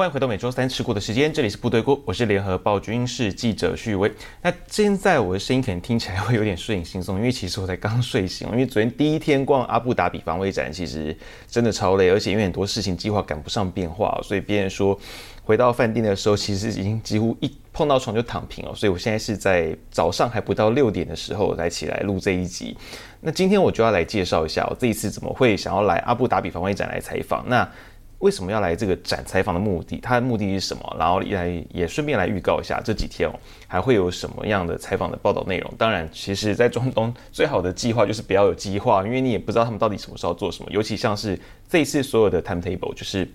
欢迎回到每周三吃过的时间，这里是部队锅，我是联合报军事记者许威。那现在我的声音可能听起来会有点睡眼惺忪，因为其实我才刚睡醒。因为昨天第一天逛阿布达比防卫展，其实真的超累，而且因为很多事情计划赶不上变化，所以别人说回到饭店的时候，其实已经几乎一碰到床就躺平了。所以我现在是在早上还不到六点的时候才起来录这一集。那今天我就要来介绍一下我这一次怎么会想要来阿布达比防卫展来采访。那为什么要来这个展采访的目的？他的目的是什么？然后来也顺便来预告一下这几天哦，还会有什么样的采访的报道内容？当然，其实，在中东最好的计划就是不要有计划，因为你也不知道他们到底什么时候做什么。尤其像是这一次所有的 timetable，就是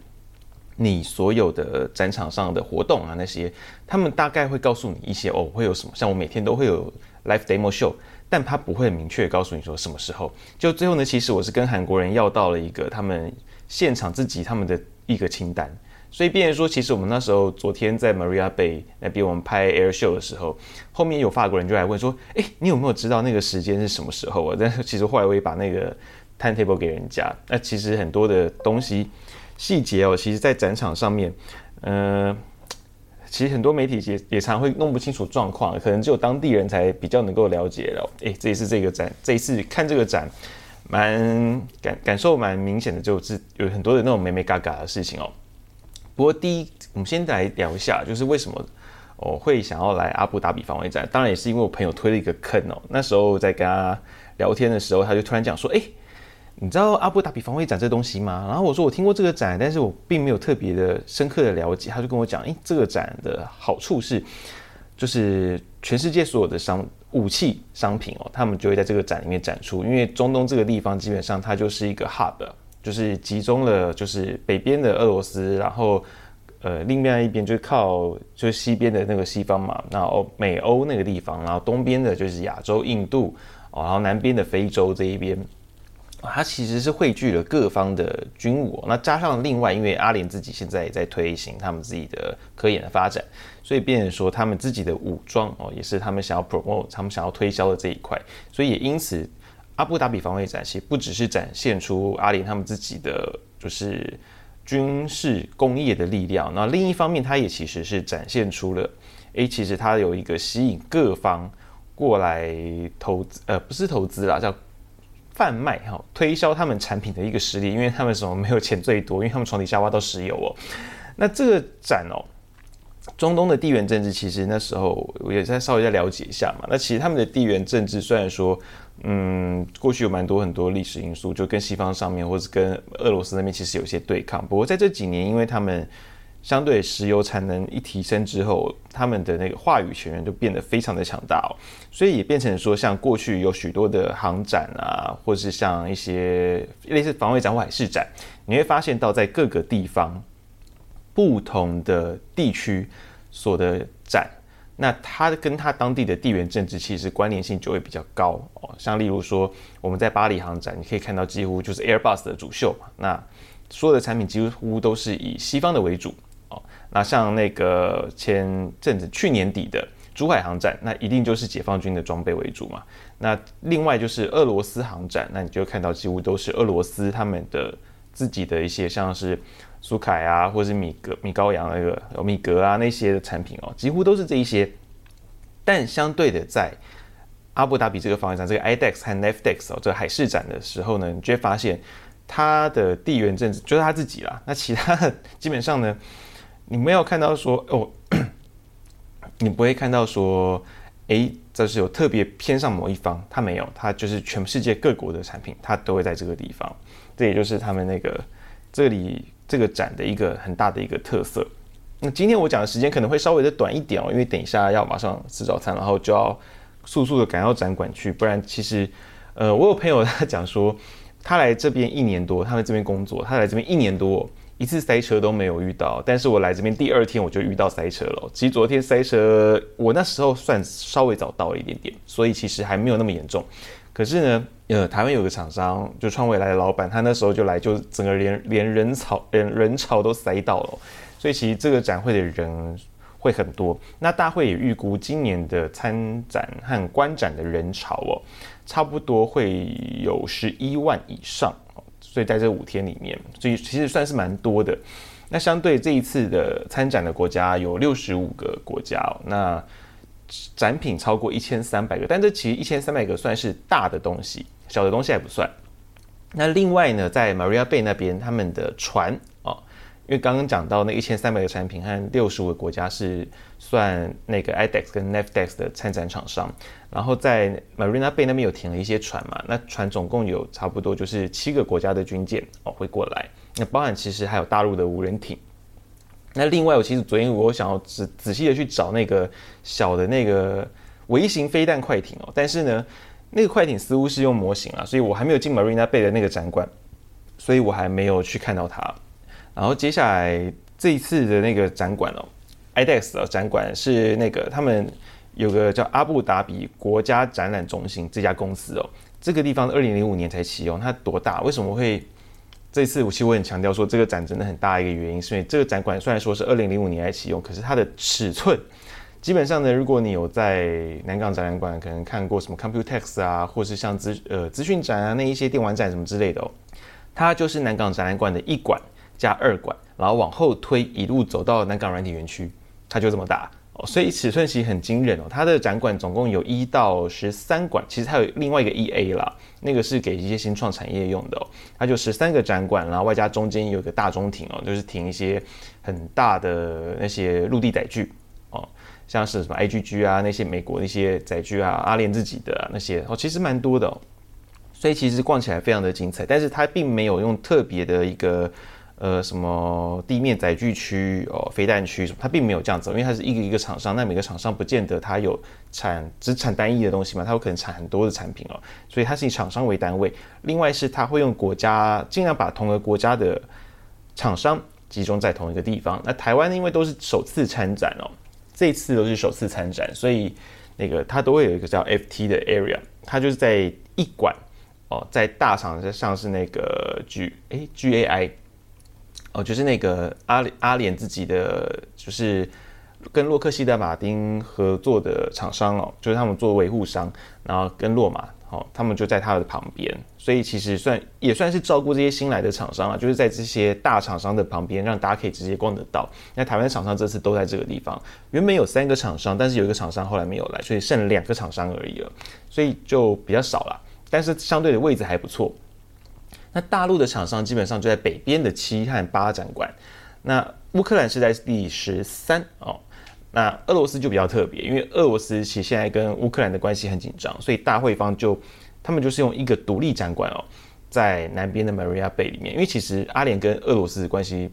你所有的展场上的活动啊那些，他们大概会告诉你一些哦，会有什么。像我每天都会有 live demo show，但他不会明确告诉你说什么时候。就最后呢，其实我是跟韩国人要到了一个他们。现场自己他们的一个清单，所以变成说，其实我们那时候昨天在 Maria Bay 那边我们拍 Air Show 的时候，后面有法国人就来问说：“哎，你有没有知道那个时间是什么时候啊？” 但是其实后来我也把那个 timetable 给人家。那其实很多的东西细节哦，其实在展场上面，嗯、呃，其实很多媒体也也常会弄不清楚状况，可能只有当地人才比较能够了解了。哎，这一次这个展，这一次看这个展。蛮感感受蛮明显的，就是有很多的那种美美嘎嘎的事情哦。不过第一，我们先来聊一下，就是为什么我会想要来阿布达比防卫展。当然也是因为我朋友推了一个坑哦。那时候在跟他聊天的时候，他就突然讲说：“哎，你知道阿布达比防卫展这东西吗？”然后我说：“我听过这个展，但是我并没有特别的深刻的了解。”他就跟我讲：“哎，这个展的好处是，就是全世界所有的商。”武器商品哦，他们就会在这个展里面展出。因为中东这个地方基本上它就是一个 hub，就是集中了，就是北边的俄罗斯，然后呃另外一边就是靠就是西边的那个西方嘛，然后美欧那个地方，然后东边的就是亚洲、印度，哦然后南边的非洲这一边。它其实是汇聚了各方的军武，那加上另外，因为阿联自己现在也在推行他们自己的科研的发展，所以变成说他们自己的武装哦，也是他们想要 promote、他们想要推销的这一块。所以也因此，阿布达比防卫展其实不只是展现出阿联他们自己的就是军事工业的力量，那另一方面，它也其实是展现出了，诶，其实它有一个吸引各方过来投资，呃，不是投资啦，叫。贩卖哈，推销他们产品的一个实力，因为他们什么没有钱最多，因为他们床底下挖到石油哦。那这个展哦，中东的地缘政治，其实那时候我也在稍微再了解一下嘛。那其实他们的地缘政治虽然说，嗯，过去有蛮多很多历史因素，就跟西方上面或者跟俄罗斯那边其实有些对抗。不过在这几年，因为他们相对石油产能一提升之后，他们的那个话语权就变得非常的强大哦，所以也变成说，像过去有许多的航展啊，或是像一些类似防卫展或海事展，你会发现到在各个地方不同的地区所的展，那它跟它当地的地缘政治其实关联性就会比较高哦。像例如说，我们在巴黎航展，你可以看到几乎就是 Airbus 的主秀嘛，那所有的产品几乎都是以西方的为主。那像那个前阵子去年底的珠海航展，那一定就是解放军的装备为主嘛。那另外就是俄罗斯航展，那你就看到几乎都是俄罗斯他们的自己的一些像是苏凯啊，或是米格、米高扬那个米格啊那些的产品哦，几乎都是这一些。但相对的，在阿布达比这个防卫展，这个 IDEX 和 NAFDEX 哦，这个海事展的时候呢，你就会发现它的地缘政治就是他自己啦。那其他的基本上呢。你没有看到说哦，你不会看到说，诶，这是有特别偏上某一方，他没有，他就是全世界各国的产品，他都会在这个地方，这也就是他们那个这里这个展的一个很大的一个特色。那今天我讲的时间可能会稍微的短一点哦，因为等一下要马上吃早餐，然后就要速速的赶到展馆去，不然其实，呃，我有朋友他讲说，他来这边一年多，他在这边工作，他来这边一年多。一次塞车都没有遇到，但是我来这边第二天我就遇到塞车了。其实昨天塞车，我那时候算稍微早到了一点点，所以其实还没有那么严重。可是呢，呃，台湾有个厂商，就创未来的老板，他那时候就来，就整个连连人潮连人潮都塞到了。所以其实这个展会的人会很多。那大会也预估今年的参展和观展的人潮哦，差不多会有十一万以上。所以在这五天里面，所以其实算是蛮多的。那相对这一次的参展的国家有六十五个国家哦，那展品超过一千三百个，但这其实一千三百个算是大的东西，小的东西还不算。那另外呢，在 Maria Bay 那边，他们的船，因为刚刚讲到那一千三百个产品和六十五个国家是算那个 IDEX 跟 NAVDEX 的参展厂商，然后在 Marina Bay 那边有停了一些船嘛，那船总共有差不多就是七个国家的军舰哦会过来，那包含其实还有大陆的无人艇。那另外，我其实昨天我想要仔仔细的去找那个小的那个微型飞弹快艇哦，但是呢。那个快艇似乎是用模型啊，所以我还没有进 Marina Bay 的那个展馆，所以我还没有去看到它。然后接下来这一次的那个展馆哦，IDEX 的展馆是那个他们有个叫阿布达比国家展览中心这家公司哦，这个地方二零零五年才启用，它多大？为什么会这次我其实我很强调说这个展真的很大一个原因，是因为这个展馆虽然说是二零零五年才启用，可是它的尺寸。基本上呢，如果你有在南港展览馆可能看过什么 Computex 啊，或是像资呃资讯展啊那一些电玩展什么之类的哦，它就是南港展览馆的一馆加二馆，然后往后推一路走到南港软体园区，它就这么大哦，所以尺寸其实很惊人哦。它的展馆总共有一到十三馆，其实还有另外一个 EA 啦，那个是给一些新创产业用的哦。它就十三个展馆，然后外加中间有一个大中庭哦，就是停一些很大的那些陆地载具哦。像是什么 IGG 啊，那些美国那些载具啊，阿联自己的、那些哦，其实蛮多的哦，所以其实逛起来非常的精彩。但是它并没有用特别的一个呃什么地面载具区哦，飞弹区什么，它并没有这样子，因为它是一个一个厂商，那每个厂商不见得它有产只产单一的东西嘛，它有可能产很多的产品哦，所以它是以厂商为单位。另外是它会用国家尽量把同个国家的厂商集中在同一个地方。那台湾因为都是首次参展哦。这次都是首次参展，所以那个它都会有一个叫 FT 的 area，它就是在一馆哦，在大厂像是那个 G 哎 GAI 哦，就是那个阿阿联自己的，就是跟洛克希德马丁合作的厂商哦，就是他们做维护商，然后跟洛马。哦，他们就在他的旁边，所以其实算也算是照顾这些新来的厂商啊，就是在这些大厂商的旁边，让大家可以直接逛得到。那台湾厂商这次都在这个地方，原本有三个厂商，但是有一个厂商后来没有来，所以剩两个厂商而已了，所以就比较少了。但是相对的位置还不错。那大陆的厂商基本上就在北边的七和八展馆，那乌克兰是在第十三哦。那俄罗斯就比较特别，因为俄罗斯其实现在跟乌克兰的关系很紧张，所以大会方就他们就是用一个独立展馆哦，在南边的 Maria Bay 里面。因为其实阿联跟俄罗斯关系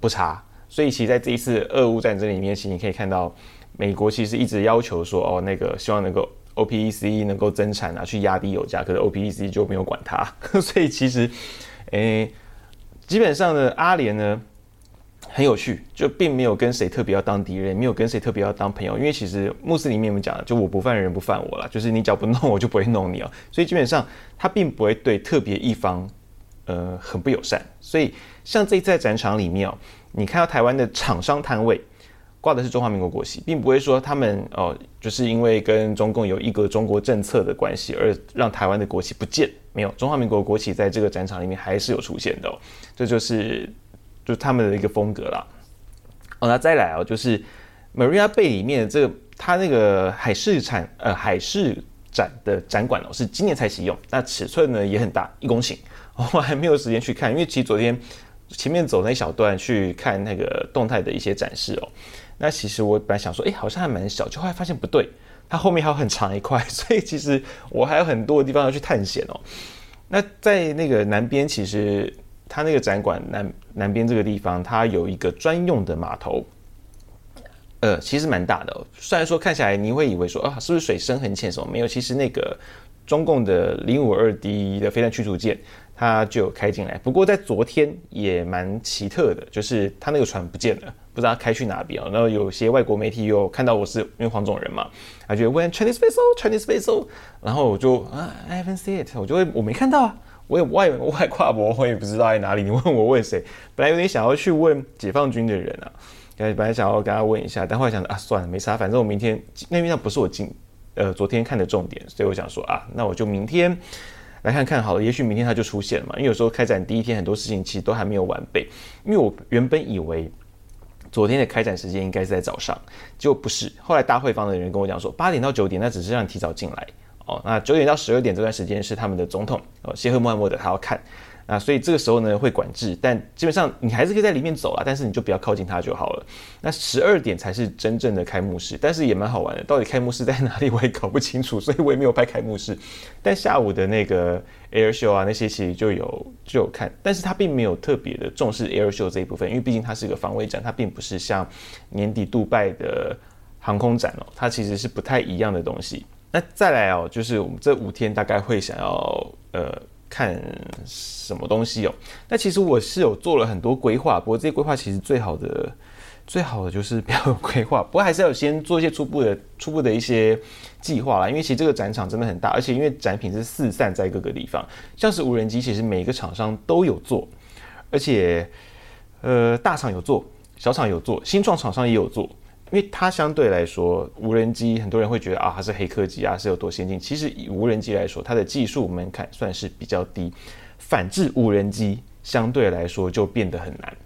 不差，所以其实在这一次俄乌战争里面，其实你可以看到美国其实一直要求说哦，那个希望能够 OPEC 能够增产啊，去压低油价，可是 OPEC 就没有管它，所以其实诶、基本上呢，阿联呢。很有趣，就并没有跟谁特别要当敌人，没有跟谁特别要当朋友，因为其实穆斯林里面们讲的，就我不犯人不犯我啦，就是你只要不弄我就不会弄你哦，所以基本上他并不会对特别一方，呃，很不友善。所以像这一次在展场里面哦，你看到台湾的厂商摊位挂的是中华民国国旗，并不会说他们哦，就是因为跟中共有一个中国政策的关系而让台湾的国旗不见，没有，中华民国国旗在这个展场里面还是有出现的哦，这就是。就他们的一个风格啦。哦，那再来哦，就是 Maria Bay 里面的这个，它那个海事展呃海事展的展馆哦，是今年才启用，那尺寸呢也很大，一公顷。我还没有时间去看，因为其实昨天前面走那一小段去看那个动态的一些展示哦。那其实我本来想说，哎，好像还蛮小，就后来发现不对，它后面还有很长一块，所以其实我还有很多的地方要去探险哦。那在那个南边，其实。它那个展馆南南边这个地方，它有一个专用的码头，呃，其实蛮大的。虽然说看起来你会以为说啊，是不是水深很浅什么？没有，其实那个中共的零五二 D 的飞弹驱逐舰，它就开进来。不过在昨天也蛮奇特的，就是它那个船不见了，不知道开去哪边哦。然后有些外国媒体有看到我是因为黄种人嘛，他就问 Chinese vessel，Chinese vessel，然后我就啊，I haven't seen it，我就会我没看到啊。我也外外跨博，我也不知道在哪里。你问我问谁？本来有点想要去问解放军的人啊，本来想要跟他问一下，但后来想啊，算了，没啥，反正我明天那边那不是我今呃昨天看的重点，所以我想说啊，那我就明天来看看好了，也许明天它就出现了嘛。因为有时候开展第一天很多事情其实都还没有完备，因为我原本以为昨天的开展时间应该是在早上，结果不是。后来大会方的人跟我讲说，八点到九点那只是让你提早进来哦，那九点到十二点这段时间是他们的总统哦，谢赫穆罕默德他要看。啊，所以这个时候呢会管制，但基本上你还是可以在里面走啊，但是你就不要靠近它就好了。那十二点才是真正的开幕式，但是也蛮好玩的，到底开幕式在哪里我也搞不清楚，所以我也没有拍开幕式。但下午的那个 Air Show 啊，那些其实就有就有看，但是它并没有特别的重视 Air Show 这一部分，因为毕竟它是一个防卫展，它并不是像年底杜拜的航空展哦，它其实是不太一样的东西。那再来哦，就是我们这五天大概会想要呃。看什么东西哦？那其实我是有做了很多规划，不过这些规划其实最好的、最好的就是不要有规划，不过还是要先做一些初步的、初步的一些计划啦。因为其实这个展场真的很大，而且因为展品是四散在各个地方，像是无人机，其实每一个厂商都有做，而且呃大厂有做，小厂有做，新创厂商也有做。因为它相对来说，无人机很多人会觉得啊，它是黑科技啊，是有多先进。其实以无人机来说，它的技术门槛算是比较低，反制无人机相对来说就变得很难。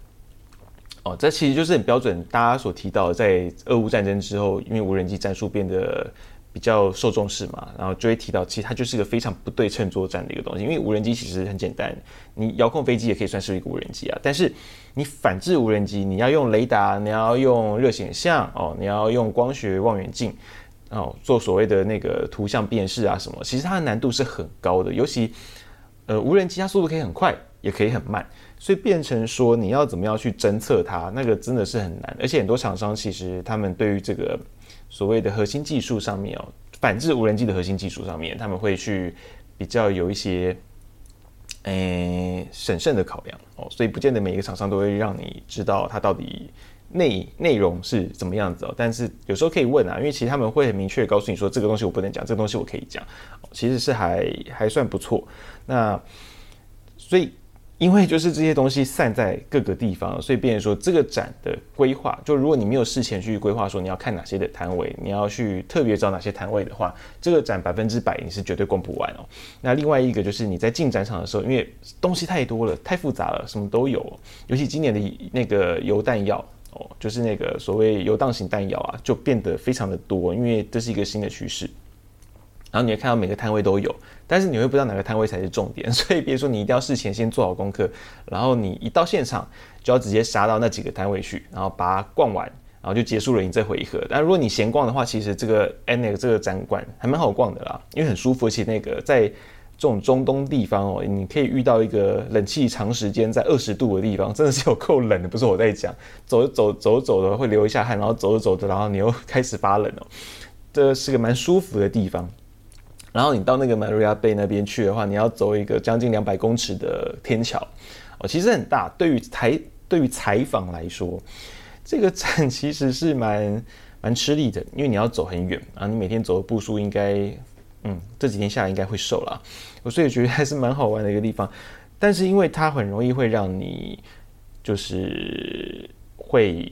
哦，这其实就是很标准，大家所提到，在俄乌战争之后，因为无人机战术变得。比较受重视嘛，然后就会提到，其实它就是一个非常不对称作战的一个东西。因为无人机其实很简单，你遥控飞机也可以算是一个无人机啊。但是你反制无人机，你要用雷达，你要用热显像哦，你要用光学望远镜哦，做所谓的那个图像辨识啊什么，其实它的难度是很高的。尤其呃无人机它速度可以很快，也可以很慢，所以变成说你要怎么样去侦测它，那个真的是很难。而且很多厂商其实他们对于这个。所谓的核心技术上面哦，反制无人机的核心技术上面，他们会去比较有一些，诶审慎的考量哦，所以不见得每一个厂商都会让你知道它到底内内容是怎么样子哦。但是有时候可以问啊，因为其实他们会很明确告诉你说，这个东西我不能讲，这个东西我可以讲，其实是还还算不错。那所以。因为就是这些东西散在各个地方，所以变成说这个展的规划，就如果你没有事前去规划说你要看哪些的摊位，你要去特别找哪些摊位的话，这个展百分之百你是绝对逛不完哦。那另外一个就是你在进展场的时候，因为东西太多了，太复杂了，什么都有，尤其今年的那个游弹药哦，就是那个所谓游荡型弹药啊，就变得非常的多，因为这是一个新的趋势。然后你会看到每个摊位都有，但是你会不知道哪个摊位才是重点，所以比如说你一定要事前先做好功课，然后你一到现场就要直接杀到那几个摊位去，然后把它逛完，然后就结束了你这回合。但如果你闲逛的话，其实这个 NEX 这个展馆还蛮好逛的啦，因为很舒服，而且那个在这种中东地方哦，你可以遇到一个冷气长时间在二十度的地方，真的是有够冷的，不是我在讲，走走走走的会流一下汗，然后走着走着，然后你又开始发冷哦，这是个蛮舒服的地方。然后你到那个 Marina Bay 那边去的话，你要走一个将近两百公尺的天桥，哦，其实很大。对于采对于采访来说，这个站 其实是蛮蛮吃力的，因为你要走很远啊，你每天走的步数应该，嗯，这几天下来应该会瘦了。我所以觉得还是蛮好玩的一个地方，但是因为它很容易会让你就是会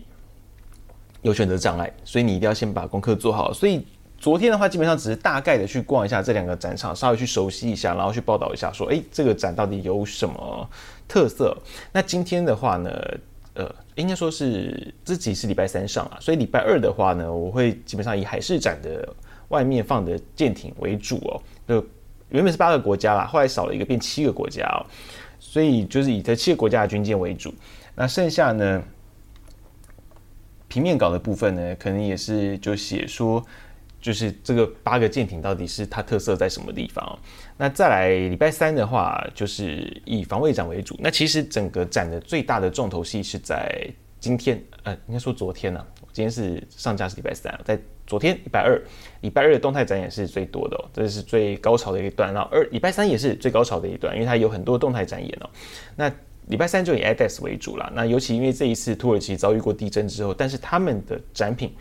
有选择障碍，所以你一定要先把功课做好。所以。昨天的话，基本上只是大概的去逛一下这两个展场，稍微去熟悉一下，然后去报道一下，说，诶，这个展到底有什么特色？那今天的话呢，呃，应该说是自己是礼拜三上啊，所以礼拜二的话呢，我会基本上以海事展的外面放的舰艇为主哦。就原本是八个国家啦，后来少了一个，变七个国家哦，所以就是以这七个国家的军舰为主。那剩下呢，平面稿的部分呢，可能也是就写说。就是这个八个舰艇到底是它特色在什么地方？那再来礼拜三的话，就是以防卫展为主。那其实整个展的最大的重头戏是在今天，呃，应该说昨天呢、今天是上架是礼拜三，在昨天礼拜二，礼拜二的动态展演是最多的哦，这是最高潮的一段。然后二礼拜三也是最高潮的一段，因为它有很多动态展演哦。那礼拜三就以 IDEX 为主了。那尤其因为这一次土耳其遭遇过地震之后，但是他们的展品。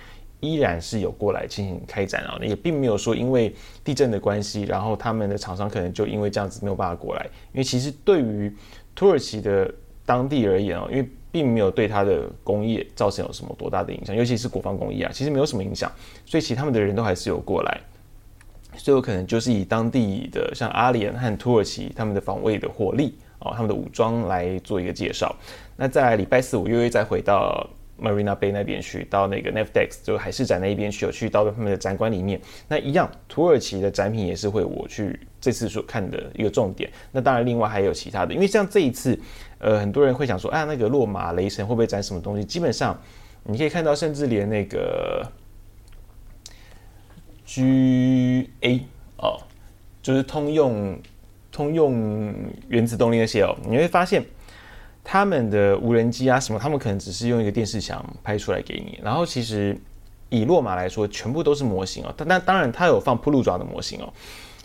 依然是有过来进行开展啊，也并没有说因为地震的关系，然后他们的厂商可能就因为这样子没有办法过来。因为其实对于土耳其的当地而言哦，因为并没有对它的工业造成有什么多大的影响，尤其是国防工业啊，其实没有什么影响，所以其实他们的人都还是有过来。所以有可能就是以当地的像阿联和土耳其他们的防卫的火力哦，他们的武装来做一个介绍。那在礼拜四，我又会再回到 Marina Bay 那边去，到那个 Navtex 就海事展那一边去，有去到他们的展馆里面。那一样，土耳其的展品也是会我去这次所看的一个重点。那当然，另外还有其他的，因为像这一次，呃，很多人会想说，啊，那个洛马雷神会不会展什么东西？基本上你可以看到，甚至连那个。G A 哦，就是通用通用原子动力那些哦，你会发现他们的无人机啊什么，他们可能只是用一个电视墙拍出来给你。然后其实以落马来说，全部都是模型哦。但但当然，它有放铺路爪的模型哦。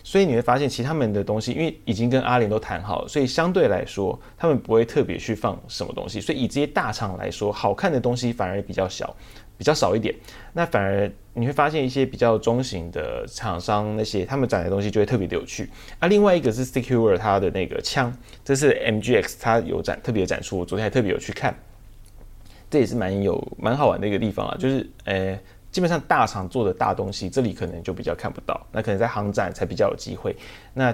所以你会发现，其实他们的东西，因为已经跟阿联都谈好了，所以相对来说，他们不会特别去放什么东西。所以以这些大厂来说，好看的东西反而比较小。比较少一点，那反而你会发现一些比较中型的厂商，那些他们展的东西就会特别的有趣。啊，另外一个是 Secure 它的那个枪，这是 MGX 它有展特别的展出，我昨天还特别有去看，这也是蛮有蛮好玩的一个地方啊。就是呃，基本上大厂做的大东西，这里可能就比较看不到，那可能在航展才比较有机会。那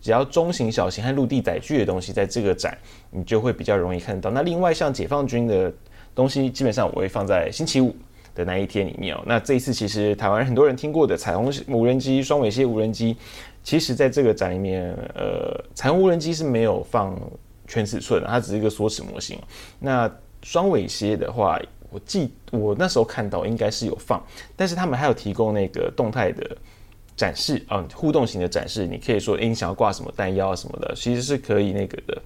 只要中型、小型和陆地载具的东西，在这个展你就会比较容易看到。那另外像解放军的。东西基本上我会放在星期五的那一天里面哦。那这一次其实台湾很多人听过的彩虹无人机、双尾蝎无人机，其实在这个展里面，呃，彩虹无人机是没有放全尺寸的，它只是一个缩尺模型。那双尾蝎的话，我记我那时候看到应该是有放，但是他们还有提供那个动态的展示啊、互动型的展示，你可以说，诶，你想要挂什么弹药啊什么的，其实是可以那个的，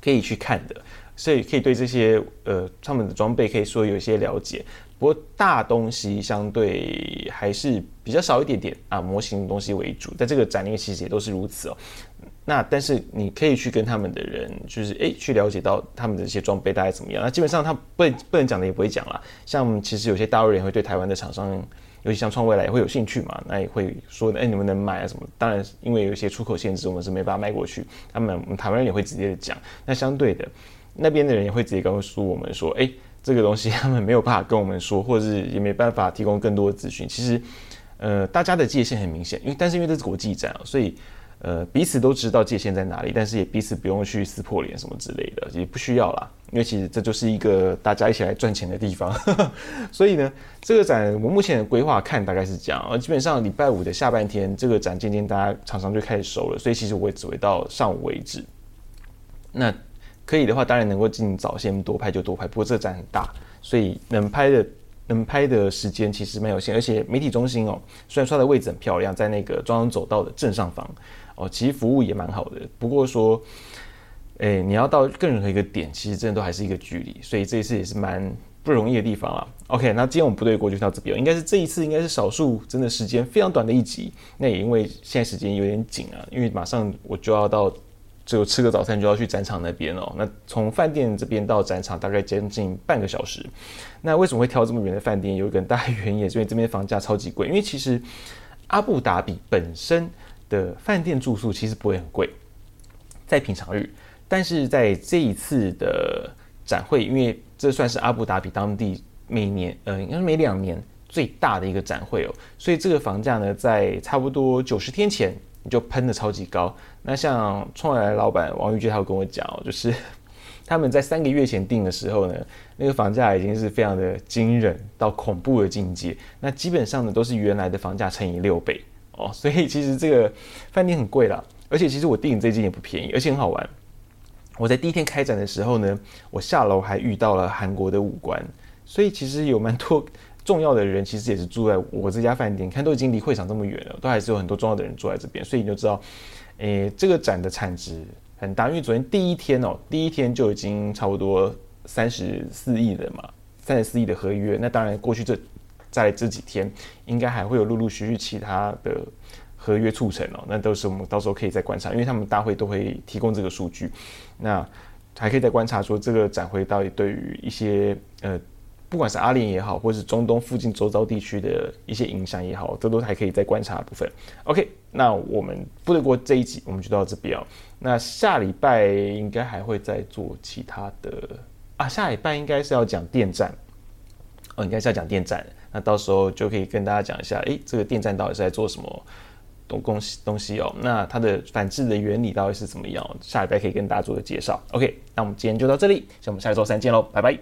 可以去看的。所以可以对这些呃他们的装备可以说有一些了解，不过大东西相对还是比较少一点点啊，模型的东西为主，在这个展里面其实也都是如此哦。那但是你可以去跟他们的人，就是诶去了解到他们的一些装备大概怎么样。那基本上他不不能讲的也不会讲啦。像其实有些大陆人会对台湾的厂商，尤其像创未来也会有兴趣嘛，那也会说诶你们能买啊什么？当然因为有一些出口限制，我们是没办法卖过去。他们台湾人也会直接的讲。那相对的。那边的人也会直接告诉我们说，哎，这个东西他们没有办法跟我们说，或者是也没办法提供更多的资讯。其实，呃，大家的界限很明显，因为但是因为这是国际展啊，所以呃彼此都知道界限在哪里，但是也彼此不用去撕破脸什么之类的，也不需要啦。因为其实这就是一个大家一起来赚钱的地方。所以呢，这个展我目前的规划看大概是这样啊，基本上礼拜五的下半天，这个展渐渐大家厂商就开始收了，所以其实我也只会到上午为止。那。可以的话，当然能够进早先多拍就多拍。不过这展很大，所以能拍的能拍的时间其实蛮有限。而且媒体中心哦，虽然说它的位置很漂亮，在那个中央走道的正上方哦，其实服务也蛮好的。不过说，诶，你要到更任何一个点，其实真的都还是一个距离。所以这一次也是蛮不容易的地方了。OK，那今天我们不对过就到这边，应该是这一次应该是少数真的时间非常短的一集。那也因为现在时间有点紧啊，因为马上我就要到。只有吃个早餐就要去展场那边哦。那从饭店这边到展场大概将近半个小时。那为什么会挑这么远的饭店？有一个很大原因，也是因为这边房价超级贵。因为其实阿布达比本身的饭店住宿其实不会很贵，在平常日。但是在这一次的展会，因为这算是阿布达比当地每年呃，应该是每两年最大的一个展会哦，所以这个房价呢，在差不多九十天前。你就喷的超级高。那像创来的老板王玉娟，他有跟我讲，就是他们在三个月前订的时候呢，那个房价已经是非常的惊人到恐怖的境界。那基本上呢，都是原来的房价乘以六倍哦。所以其实这个饭店很贵啦，而且其实我订这间也不便宜，而且很好玩。我在第一天开展的时候呢，我下楼还遇到了韩国的武官，所以其实有蛮多。重要的人其实也是住在我这家饭店，看都已经离会场这么远了，都还是有很多重要的人住在这边，所以你就知道，诶、这个展的产值很大。因为昨天第一天哦、第一天就已经差不多三十四亿了嘛，三十四亿的合约。那当然，过去这在这几天，应该还会有陆陆续续其他的合约促成哦、那都是我们到时候可以再观察，因为他们大会都会提供这个数据，那还可以再观察说这个展会到底对于一些呃。不管是阿联也好，或是中东附近周遭地区的一些影响也好，这都还可以再观察的部分。OK，那我们部队过这一集我们就到这边哦。那下礼拜应该还会再做其他的啊，下礼拜应该是要讲电站哦，应该是要讲电站。那到时候就可以跟大家讲一下，诶，这个电站到底是在做什么东东西东西哦。那它的反制的原理到底是怎么样？下礼拜可以跟大家做个介绍。OK，那我们今天就到这里，那我们下周三见喽，拜拜。